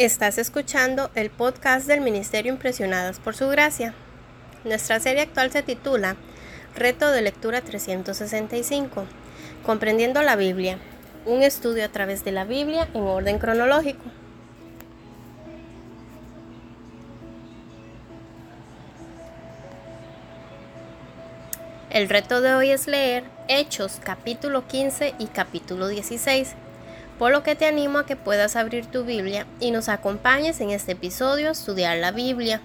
Estás escuchando el podcast del Ministerio Impresionadas por Su Gracia. Nuestra serie actual se titula Reto de Lectura 365, Comprendiendo la Biblia, un estudio a través de la Biblia en orden cronológico. El reto de hoy es leer Hechos capítulo 15 y capítulo 16 por lo que te animo a que puedas abrir tu Biblia y nos acompañes en este episodio a estudiar la Biblia.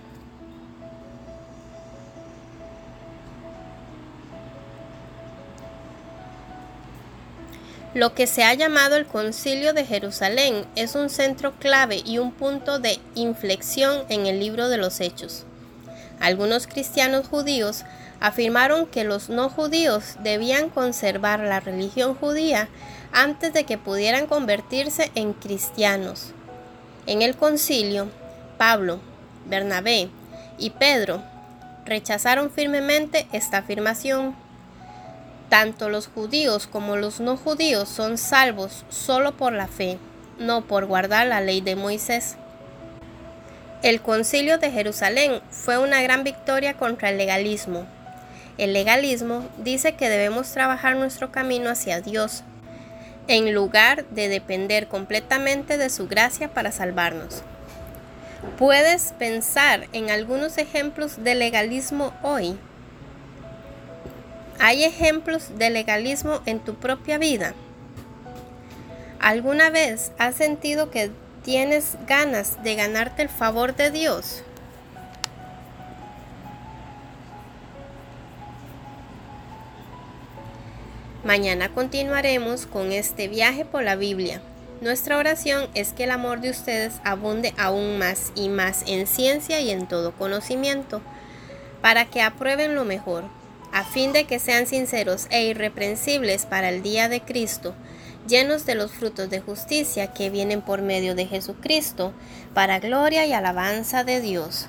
Lo que se ha llamado el Concilio de Jerusalén es un centro clave y un punto de inflexión en el libro de los Hechos. Algunos cristianos judíos afirmaron que los no judíos debían conservar la religión judía antes de que pudieran convertirse en cristianos. En el concilio, Pablo, Bernabé y Pedro rechazaron firmemente esta afirmación. Tanto los judíos como los no judíos son salvos solo por la fe, no por guardar la ley de Moisés. El concilio de Jerusalén fue una gran victoria contra el legalismo. El legalismo dice que debemos trabajar nuestro camino hacia Dios en lugar de depender completamente de su gracia para salvarnos. ¿Puedes pensar en algunos ejemplos de legalismo hoy? ¿Hay ejemplos de legalismo en tu propia vida? ¿Alguna vez has sentido que tienes ganas de ganarte el favor de Dios? Mañana continuaremos con este viaje por la Biblia. Nuestra oración es que el amor de ustedes abunde aún más y más en ciencia y en todo conocimiento, para que aprueben lo mejor, a fin de que sean sinceros e irreprensibles para el día de Cristo, llenos de los frutos de justicia que vienen por medio de Jesucristo, para gloria y alabanza de Dios.